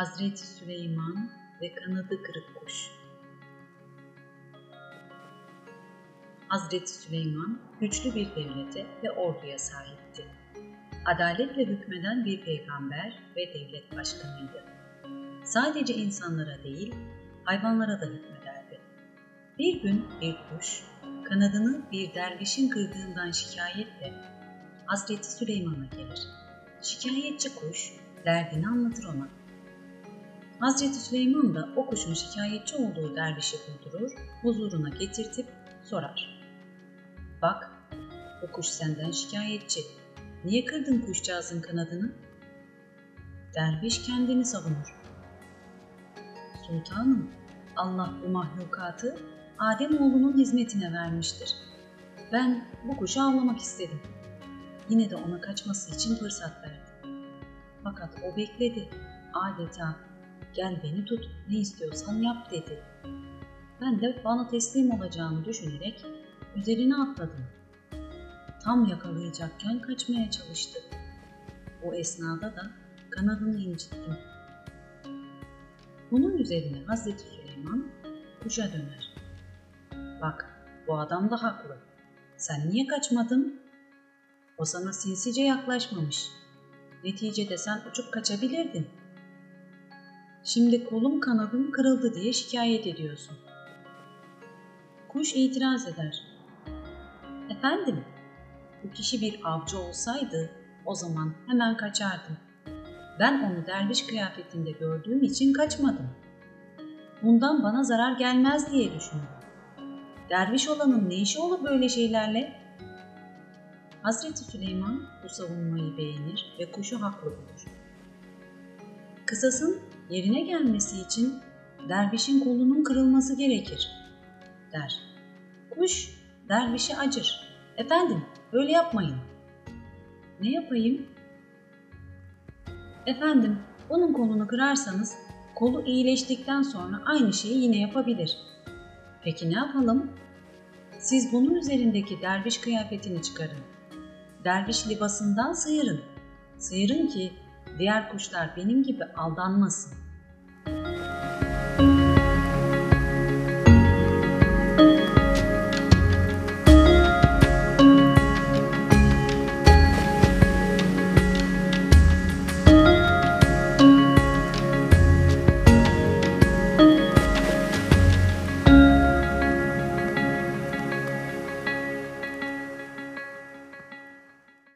Hazreti Süleyman ve kanadı kırık kuş. Hazreti Süleyman güçlü bir devlete ve orduya sahipti. Adaletle hükmeden bir peygamber ve devlet başkanıydı. Sadece insanlara değil, hayvanlara da hükmederdi. Bir gün bir kuş, kanadını bir dervişin kırdığından şikayetle Hazreti Süleyman'a gelir. Şikayetçi kuş derdini anlatır ona. Hazreti Süleyman da o kuşun şikayetçi olduğu dervişi buldurur, huzuruna getirtip sorar. Bak, o kuş senden şikayetçi. Niye kırdın kuşcağızın kanadını? Derviş kendini savunur. Sultanım, Allah bu mahlukatı Adem oğlunun hizmetine vermiştir. Ben bu kuşu avlamak istedim. Yine de ona kaçması için fırsat verdim. Fakat o bekledi. Adeta gel beni tut ne istiyorsan yap dedi. Ben de bana teslim olacağını düşünerek üzerine atladım. Tam yakalayacakken kaçmaya çalıştı. O esnada da kanadını incittim. Bunun üzerine Hazreti Süleyman kuşa döner. Bak bu adam da haklı. Sen niye kaçmadın? O sana sinsice yaklaşmamış. Neticede sen uçup kaçabilirdin. Şimdi kolum kanadım kırıldı diye şikayet ediyorsun. Kuş itiraz eder. Efendim, bu kişi bir avcı olsaydı o zaman hemen kaçardım. Ben onu derviş kıyafetinde gördüğüm için kaçmadım. Bundan bana zarar gelmez diye düşündüm. Derviş olanın ne işi olur böyle şeylerle? Hazreti Süleyman bu savunmayı beğenir ve kuşu haklı bulur. Kısasın yerine gelmesi için dervişin kolunun kırılması gerekir, der. Kuş dervişe acır. Efendim, böyle yapmayın. Ne yapayım? Efendim, onun kolunu kırarsanız kolu iyileştikten sonra aynı şeyi yine yapabilir. Peki ne yapalım? Siz bunun üzerindeki derviş kıyafetini çıkarın. Derviş libasından sıyırın. Sıyırın ki diğer kuşlar benim gibi aldanmasın.